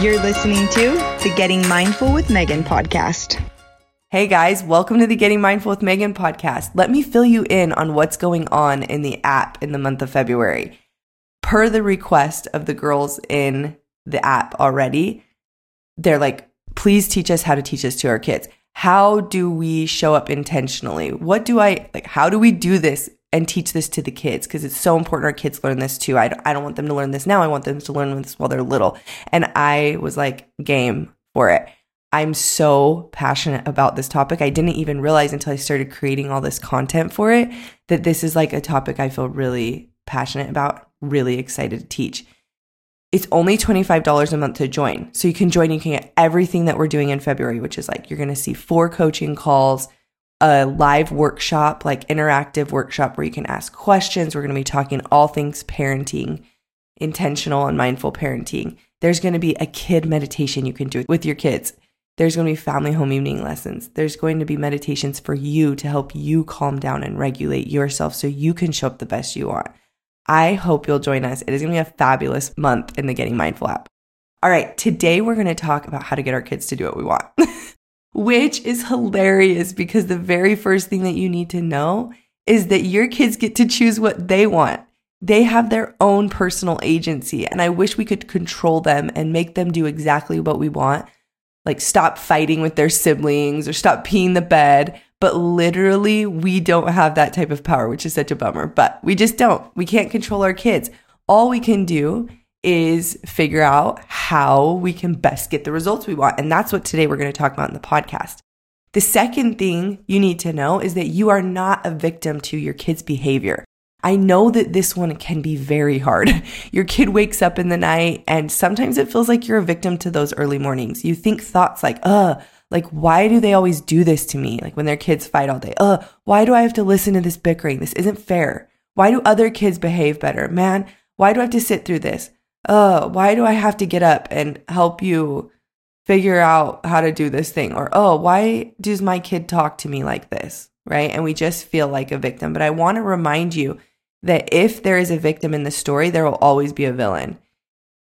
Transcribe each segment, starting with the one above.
You're listening to the Getting Mindful with Megan podcast. Hey guys, welcome to the Getting Mindful with Megan podcast. Let me fill you in on what's going on in the app in the month of February. Per the request of the girls in the app already, they're like, please teach us how to teach this to our kids. How do we show up intentionally? What do I like? How do we do this and teach this to the kids because it's so important our kids learn this too. I I don't want them to learn this now. I want them to learn this while they're little. And I was like, game for it. I'm so passionate about this topic. I didn't even realize until I started creating all this content for it that this is like a topic I feel really passionate about, really excited to teach. It's only $25 a month to join. So you can join, you can get everything that we're doing in February, which is like you're going to see four coaching calls, a live workshop, like interactive workshop where you can ask questions. We're going to be talking all things parenting, intentional and mindful parenting. There's going to be a kid meditation you can do with your kids. There's going to be family home evening lessons. There's going to be meditations for you to help you calm down and regulate yourself so you can show up the best you are. I hope you'll join us. It is going to be a fabulous month in the Getting Mindful app. All right, today we're going to talk about how to get our kids to do what we want. which is hilarious because the very first thing that you need to know is that your kids get to choose what they want. They have their own personal agency, and I wish we could control them and make them do exactly what we want. Like, stop fighting with their siblings or stop peeing the bed. But literally, we don't have that type of power, which is such a bummer. But we just don't. We can't control our kids. All we can do is figure out how we can best get the results we want. And that's what today we're going to talk about in the podcast. The second thing you need to know is that you are not a victim to your kid's behavior. I know that this one can be very hard. Your kid wakes up in the night and sometimes it feels like you're a victim to those early mornings. You think thoughts like, uh, like, why do they always do this to me? Like when their kids fight all day. Uh, why do I have to listen to this bickering? This isn't fair. Why do other kids behave better? Man, why do I have to sit through this? Oh, why do I have to get up and help you figure out how to do this thing? Or, oh, why does my kid talk to me like this? Right. And we just feel like a victim. But I want to remind you that if there is a victim in the story, there will always be a villain.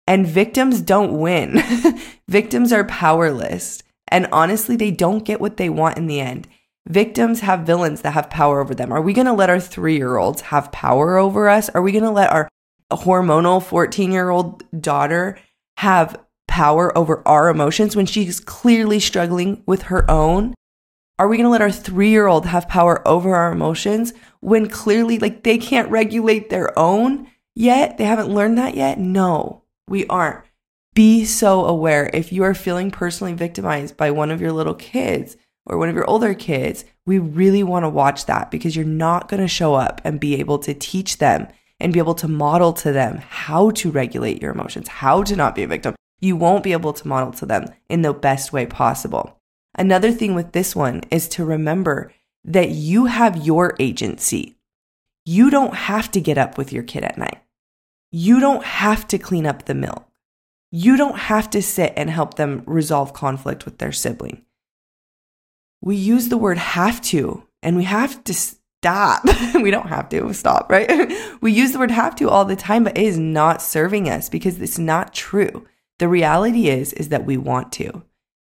And victims don't win. victims are powerless. And honestly, they don't get what they want in the end. Victims have villains that have power over them. Are we going to let our three year olds have power over us? Are we going to let our hormonal 14 year old daughter have power over our emotions when she's clearly struggling with her own? Are we going to let our three year old have power over our emotions when clearly, like, they can't regulate their own yet? They haven't learned that yet? No, we aren't. Be so aware if you are feeling personally victimized by one of your little kids or one of your older kids. We really want to watch that because you're not going to show up and be able to teach them and be able to model to them how to regulate your emotions, how to not be a victim. You won't be able to model to them in the best way possible. Another thing with this one is to remember that you have your agency. You don't have to get up with your kid at night. You don't have to clean up the milk. You don't have to sit and help them resolve conflict with their sibling. We use the word have to, and we have to stop. we don't have to stop, right? we use the word have to all the time, but it is not serving us because it's not true. The reality is is that we want to.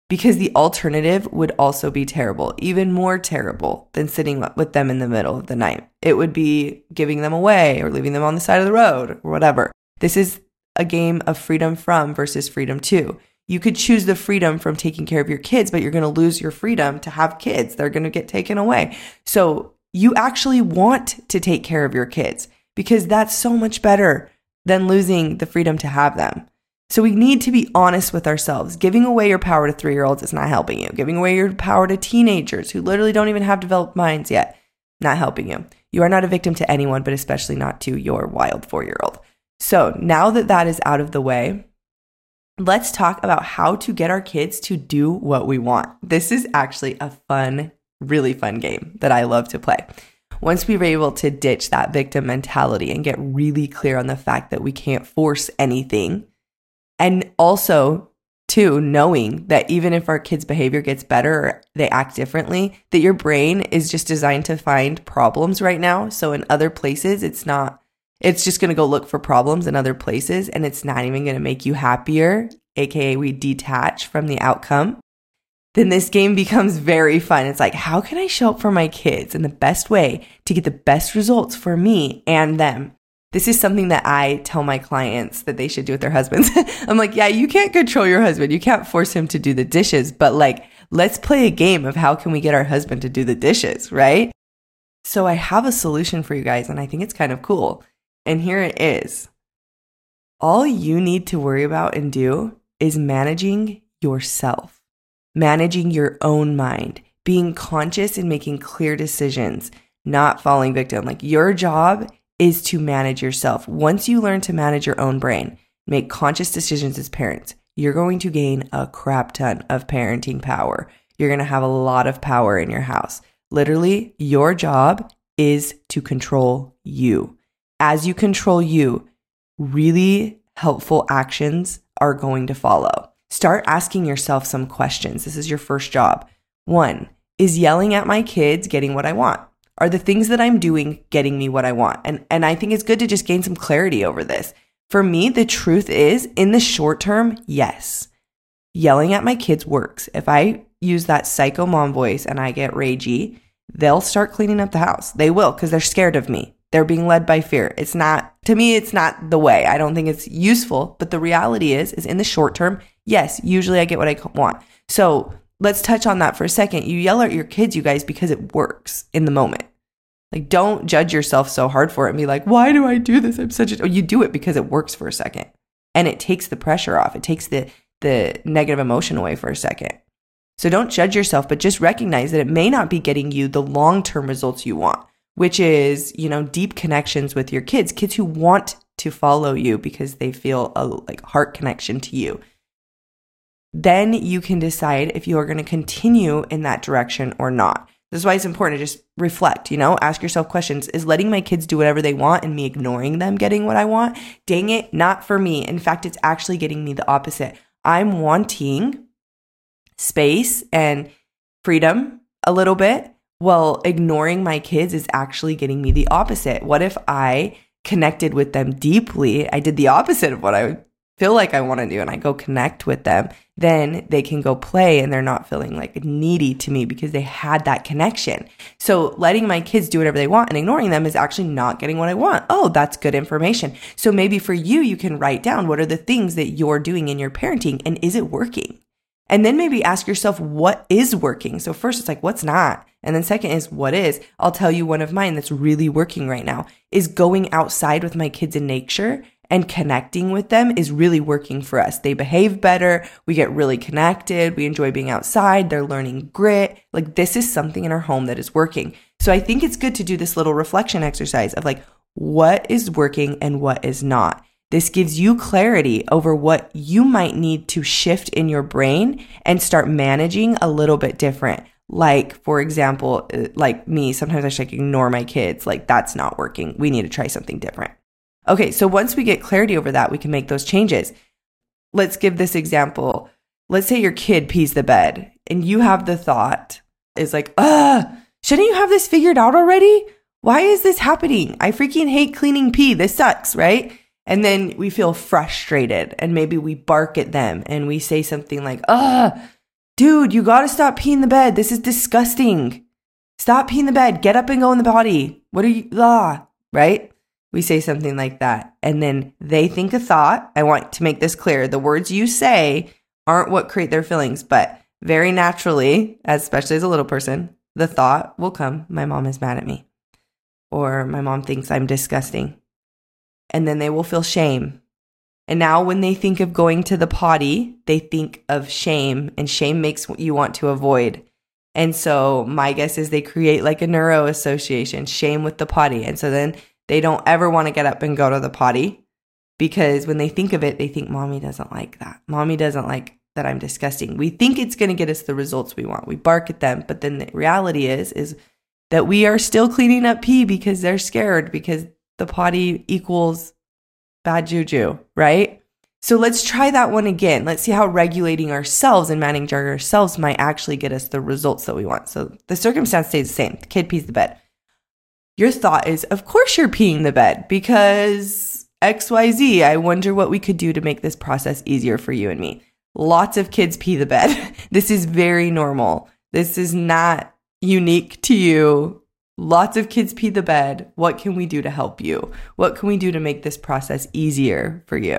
Because the alternative would also be terrible, even more terrible than sitting with them in the middle of the night. It would be giving them away or leaving them on the side of the road or whatever. This is a game of freedom from versus freedom to. You could choose the freedom from taking care of your kids, but you're going to lose your freedom to have kids. They're going to get taken away. So you actually want to take care of your kids because that's so much better than losing the freedom to have them. So we need to be honest with ourselves. Giving away your power to three year olds is not helping you. Giving away your power to teenagers who literally don't even have developed minds yet, not helping you. You are not a victim to anyone, but especially not to your wild four year old. So now that that is out of the way, let's talk about how to get our kids to do what we want. This is actually a fun really fun game that I love to play. Once we were able to ditch that victim mentality and get really clear on the fact that we can't force anything, and also too knowing that even if our kids behavior gets better or they act differently that your brain is just designed to find problems right now so in other places it's not it's just going to go look for problems in other places and it's not even going to make you happier aka we detach from the outcome, then this game becomes very fun. It's like, how can I show up for my kids in the best way to get the best results for me and them? This is something that I tell my clients that they should do with their husbands. I'm like, yeah, you can't control your husband. You can't force him to do the dishes, but like, let's play a game of how can we get our husband to do the dishes, right? So I have a solution for you guys and I think it's kind of cool. And here it is. All you need to worry about and do is managing yourself, managing your own mind, being conscious and making clear decisions, not falling victim. Like your job is to manage yourself. Once you learn to manage your own brain, make conscious decisions as parents, you're going to gain a crap ton of parenting power. You're going to have a lot of power in your house. Literally, your job is to control you. As you control you, really helpful actions are going to follow. Start asking yourself some questions. This is your first job. One, is yelling at my kids getting what I want? Are the things that I'm doing getting me what I want? And and I think it's good to just gain some clarity over this. For me, the truth is in the short term, yes. Yelling at my kids works. If I use that psycho mom voice and I get ragey, they'll start cleaning up the house. They will because they're scared of me. They're being led by fear. It's not to me it's not the way. I don't think it's useful, but the reality is is in the short term, yes, usually I get what I want. So, let's touch on that for a second. You yell at your kids, you guys, because it works in the moment. Like, don't judge yourself so hard for it and be like, why do I do this? I'm such a. You do it because it works for a second and it takes the pressure off. It takes the, the negative emotion away for a second. So don't judge yourself, but just recognize that it may not be getting you the long term results you want, which is, you know, deep connections with your kids, kids who want to follow you because they feel a like heart connection to you then you can decide if you are going to continue in that direction or not. This is why it's important to just reflect, you know, ask yourself questions. Is letting my kids do whatever they want and me ignoring them getting what I want? Dang it, not for me. In fact, it's actually getting me the opposite. I'm wanting space and freedom a little bit. Well, ignoring my kids is actually getting me the opposite. What if I connected with them deeply? I did the opposite of what I feel like I want to do and I go connect with them, then they can go play and they're not feeling like needy to me because they had that connection. So letting my kids do whatever they want and ignoring them is actually not getting what I want. Oh, that's good information. So maybe for you, you can write down what are the things that you're doing in your parenting and is it working? And then maybe ask yourself what is working. So first it's like, what's not? And then second is what is? I'll tell you one of mine that's really working right now is going outside with my kids in nature and connecting with them is really working for us. They behave better. We get really connected. We enjoy being outside. They're learning grit. Like this is something in our home that is working. So I think it's good to do this little reflection exercise of like, what is working and what is not. This gives you clarity over what you might need to shift in your brain and start managing a little bit different. Like, for example, uh, like me, sometimes I should ignore my kids. Like, that's not working. We need to try something different. Okay, so once we get clarity over that, we can make those changes. Let's give this example. Let's say your kid pees the bed and you have the thought is like, "Uh, shouldn't you have this figured out already? Why is this happening? I freaking hate cleaning pee. This sucks, right?" And then we feel frustrated and maybe we bark at them and we say something like, "Uh, dude, you got to stop peeing the bed. This is disgusting. Stop peeing the bed. Get up and go in the potty. What are you ah?" Right? We say something like that. And then they think a thought. I want to make this clear. The words you say aren't what create their feelings, but very naturally, especially as a little person, the thought will come, my mom is mad at me. Or my mom thinks I'm disgusting. And then they will feel shame. And now when they think of going to the potty, they think of shame, and shame makes what you want to avoid. And so my guess is they create like a neuro association, shame with the potty. And so then they don't ever want to get up and go to the potty because when they think of it, they think mommy doesn't like that. Mommy doesn't like that I'm disgusting. We think it's going to get us the results we want. We bark at them, but then the reality is is that we are still cleaning up pee because they're scared because the potty equals bad juju, right? So let's try that one again. Let's see how regulating ourselves and managing ourselves might actually get us the results that we want. So the circumstance stays the same. The kid pees the bed your thought is, of course you're peeing the bed because XYZ. I wonder what we could do to make this process easier for you and me. Lots of kids pee the bed. this is very normal. This is not unique to you. Lots of kids pee the bed. What can we do to help you? What can we do to make this process easier for you?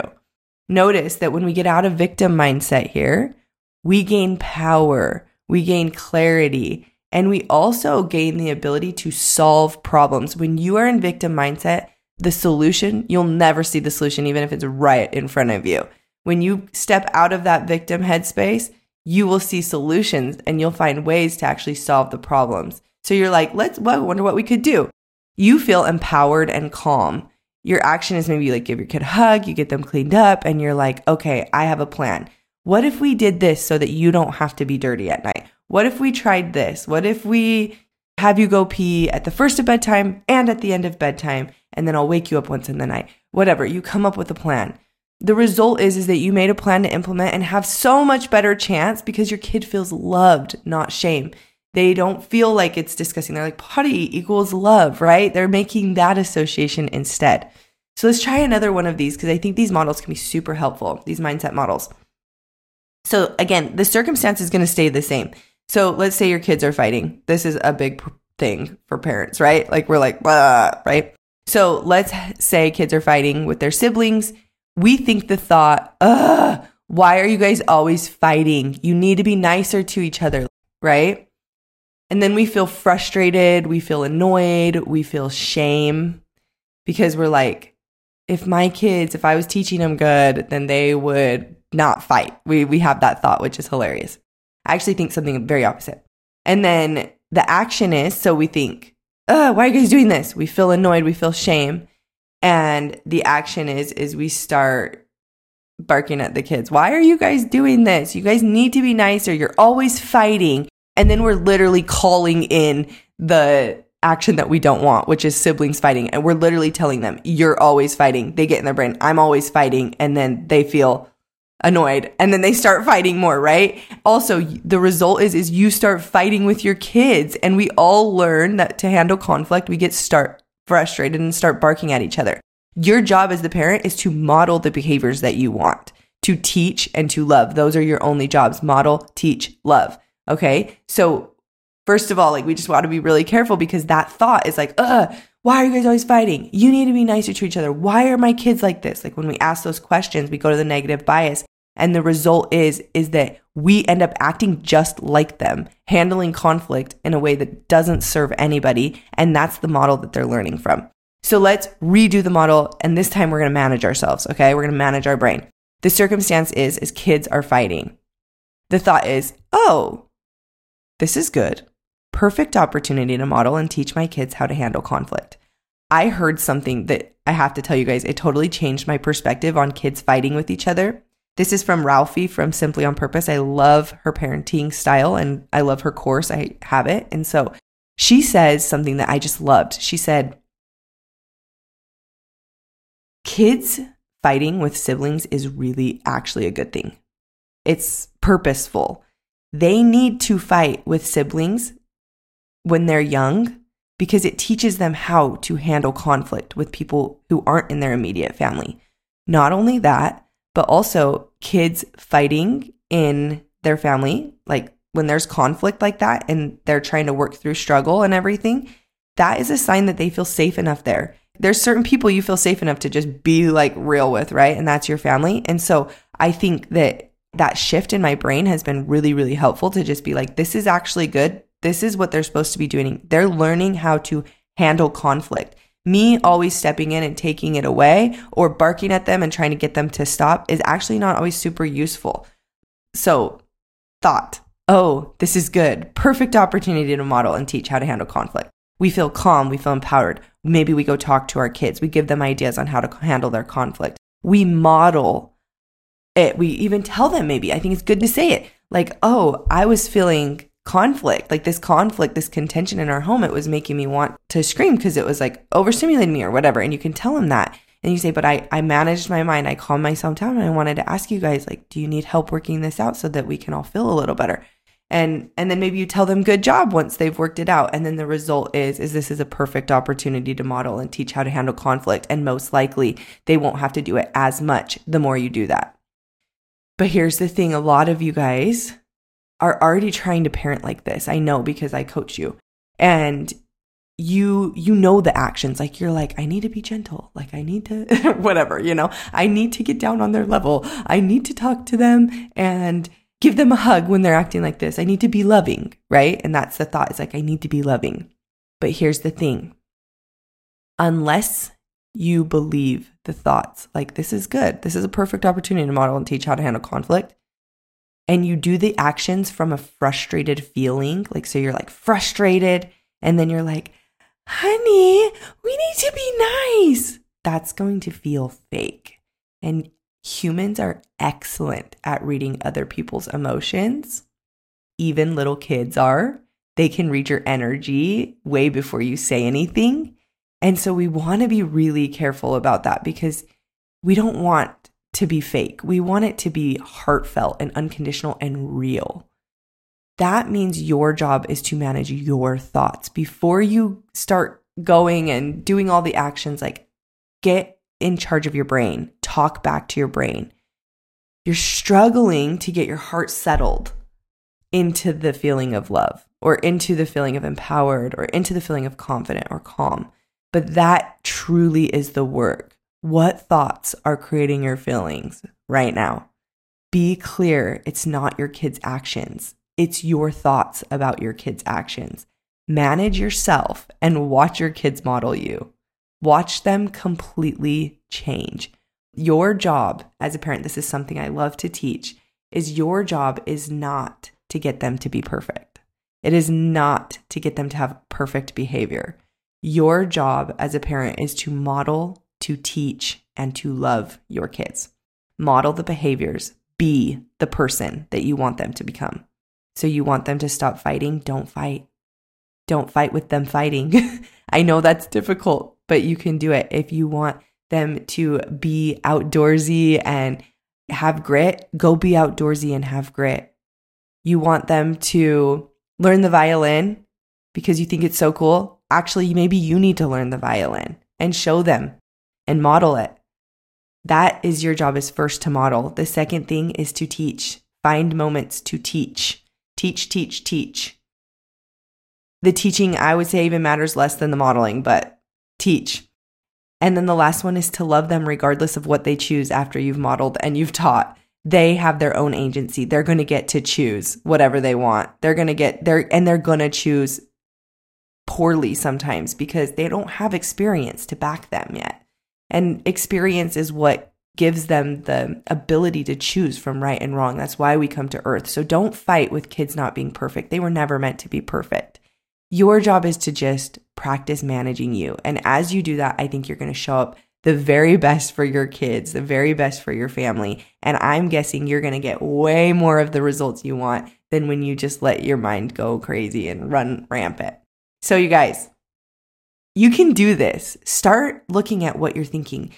Notice that when we get out of victim mindset here, we gain power, we gain clarity, and we also gain the ability to solve problems. When you are in victim mindset, the solution, you'll never see the solution, even if it's right in front of you. When you step out of that victim headspace, you will see solutions and you'll find ways to actually solve the problems. So you're like, let's well, wonder what we could do. You feel empowered and calm. Your action is maybe like give your kid a hug, you get them cleaned up, and you're like, okay, I have a plan. What if we did this so that you don't have to be dirty at night? What if we tried this? What if we have you go pee at the first of bedtime and at the end of bedtime, and then I'll wake you up once in the night? Whatever, you come up with a plan. The result is, is that you made a plan to implement and have so much better chance because your kid feels loved, not shame. They don't feel like it's disgusting. They're like, potty equals love, right? They're making that association instead. So let's try another one of these because I think these models can be super helpful, these mindset models. So again, the circumstance is going to stay the same. So let's say your kids are fighting. This is a big thing for parents, right? Like we're like, right? So let's say kids are fighting with their siblings. We think the thought, ugh, why are you guys always fighting? You need to be nicer to each other, right? And then we feel frustrated, we feel annoyed, we feel shame because we're like, if my kids, if I was teaching them good, then they would not fight. We we have that thought, which is hilarious. I actually think something very opposite. And then the action is so we think, uh, why are you guys doing this? We feel annoyed, we feel shame. And the action is is we start barking at the kids. Why are you guys doing this? You guys need to be nicer. You're always fighting. And then we're literally calling in the action that we don't want, which is siblings fighting. And we're literally telling them, you're always fighting. They get in their brain, I'm always fighting. And then they feel annoyed and then they start fighting more, right? Also, the result is is you start fighting with your kids and we all learn that to handle conflict, we get start frustrated and start barking at each other. Your job as the parent is to model the behaviors that you want, to teach and to love. Those are your only jobs. Model, teach, love. Okay? So, first of all, like we just want to be really careful because that thought is like, "Uh, why are you guys always fighting? You need to be nicer to each other. Why are my kids like this?" Like when we ask those questions, we go to the negative bias and the result is is that we end up acting just like them, handling conflict in a way that doesn't serve anybody, and that's the model that they're learning from. So let's redo the model and this time we're going to manage ourselves, okay? We're going to manage our brain. The circumstance is is kids are fighting. The thought is, "Oh, this is good. Perfect opportunity to model and teach my kids how to handle conflict." I heard something that I have to tell you guys, it totally changed my perspective on kids fighting with each other this is from Ralphie from Simply on Purpose. I love her parenting style and I love her course. I have it. And so she says something that I just loved. She said, Kids fighting with siblings is really actually a good thing. It's purposeful. They need to fight with siblings when they're young because it teaches them how to handle conflict with people who aren't in their immediate family. Not only that, but also kids fighting in their family, like when there's conflict like that and they're trying to work through struggle and everything, that is a sign that they feel safe enough there. There's certain people you feel safe enough to just be like real with, right? And that's your family. And so I think that that shift in my brain has been really, really helpful to just be like, this is actually good. This is what they're supposed to be doing. They're learning how to handle conflict me always stepping in and taking it away or barking at them and trying to get them to stop is actually not always super useful. So, thought, oh, this is good. Perfect opportunity to model and teach how to handle conflict. We feel calm, we feel empowered. Maybe we go talk to our kids, we give them ideas on how to handle their conflict. We model it. We even tell them maybe. I think it's good to say it. Like, oh, I was feeling conflict, like this conflict, this contention in our home, it was making me want to scream because it was like overstimulating me or whatever. And you can tell him that. And you say, but I, I managed my mind. I calmed myself down and I wanted to ask you guys, like, do you need help working this out so that we can all feel a little better? and and then maybe you tell them good job once they've worked it out and then the result is is this is a perfect opportunity to model and teach how to handle conflict and most likely they won't have to do it as much the more you do that but here's the thing a lot of you guys are already trying to parent like this. I know because i coach you. And you you know the actions. Like you're like i need to be gentle. Like i need to whatever you know? I need to get down on their level. I need to talk to them and give them a hug when they're acting like this. I need to be loving, right? And that's the thought. It's like, I need to be loving. But here's the thing. Unless you believe the thoughts, like, this is good, this is a perfect opportunity to model and teach how to handle conflict, and you do the actions from a frustrated feeling, like, so you're like frustrated, and then you're like, honey, we need to be nice. That's going to feel fake. And humans are excellent at reading other people's emotions. Even little kids are. They can read your energy way before you say anything. And so we want to be really careful about that because we don't want to be fake. We want it to be heartfelt and unconditional and real. That means your job is to manage your thoughts before you start going and doing all the actions. Like, get in charge of your brain. Talk back to your brain. You're struggling to get your heart settled into the feeling of love or into the feeling of empowered or into the feeling of confident or calm. But that truly is the work. What thoughts are creating your feelings right now? Be clear, it's not your kids' actions, it's your thoughts about your kids' actions. Manage yourself and watch your kids model you. Watch them completely change. Your job as a parent, this is something I love to teach, is your job is not to get them to be perfect. It is not to get them to have perfect behavior. Your job as a parent is to model, to teach, and to love your kids. Model the behaviors, be the person that you want them to become. So you want them to stop fighting? Don't fight. Don't fight with them fighting. I know that's difficult but you can do it if you want them to be outdoorsy and have grit, go be outdoorsy and have grit. You want them to learn the violin because you think it's so cool. Actually, maybe you need to learn the violin and show them and model it. That is your job is first to model. The second thing is to teach. Find moments to teach. Teach, teach, teach. The teaching, I would say, even matters less than the modeling, but teach. And then the last one is to love them regardless of what they choose after you've modeled and you've taught. They have their own agency. They're going to get to choose whatever they want. They're going to get there and they're going to choose poorly sometimes because they don't have experience to back them yet. And experience is what gives them the ability to choose from right and wrong. That's why we come to earth. So don't fight with kids not being perfect. They were never meant to be perfect. Your job is to just practice managing you. And as you do that, I think you're going to show up the very best for your kids, the very best for your family. And I'm guessing you're going to get way more of the results you want than when you just let your mind go crazy and run rampant. So, you guys, you can do this. Start looking at what you're thinking.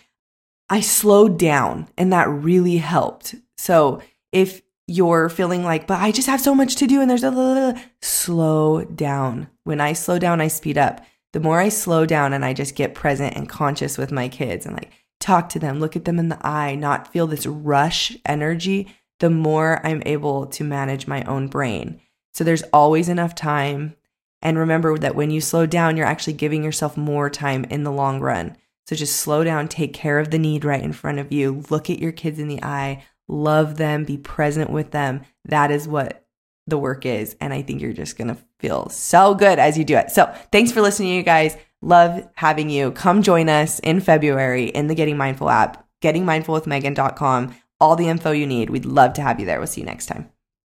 I slowed down and that really helped. So, if you're feeling like, but I just have so much to do and there's a little, slow down. When I slow down, I speed up. The more I slow down and I just get present and conscious with my kids and like talk to them, look at them in the eye, not feel this rush energy, the more I'm able to manage my own brain. So there's always enough time. And remember that when you slow down, you're actually giving yourself more time in the long run. So just slow down, take care of the need right in front of you, look at your kids in the eye, love them, be present with them. That is what the work is. And I think you're just going to feel so good as you do it. So thanks for listening, you guys. Love having you. Come join us in February in the Getting Mindful app, gettingmindfulwithmegan.com. All the info you need. We'd love to have you there. We'll see you next time.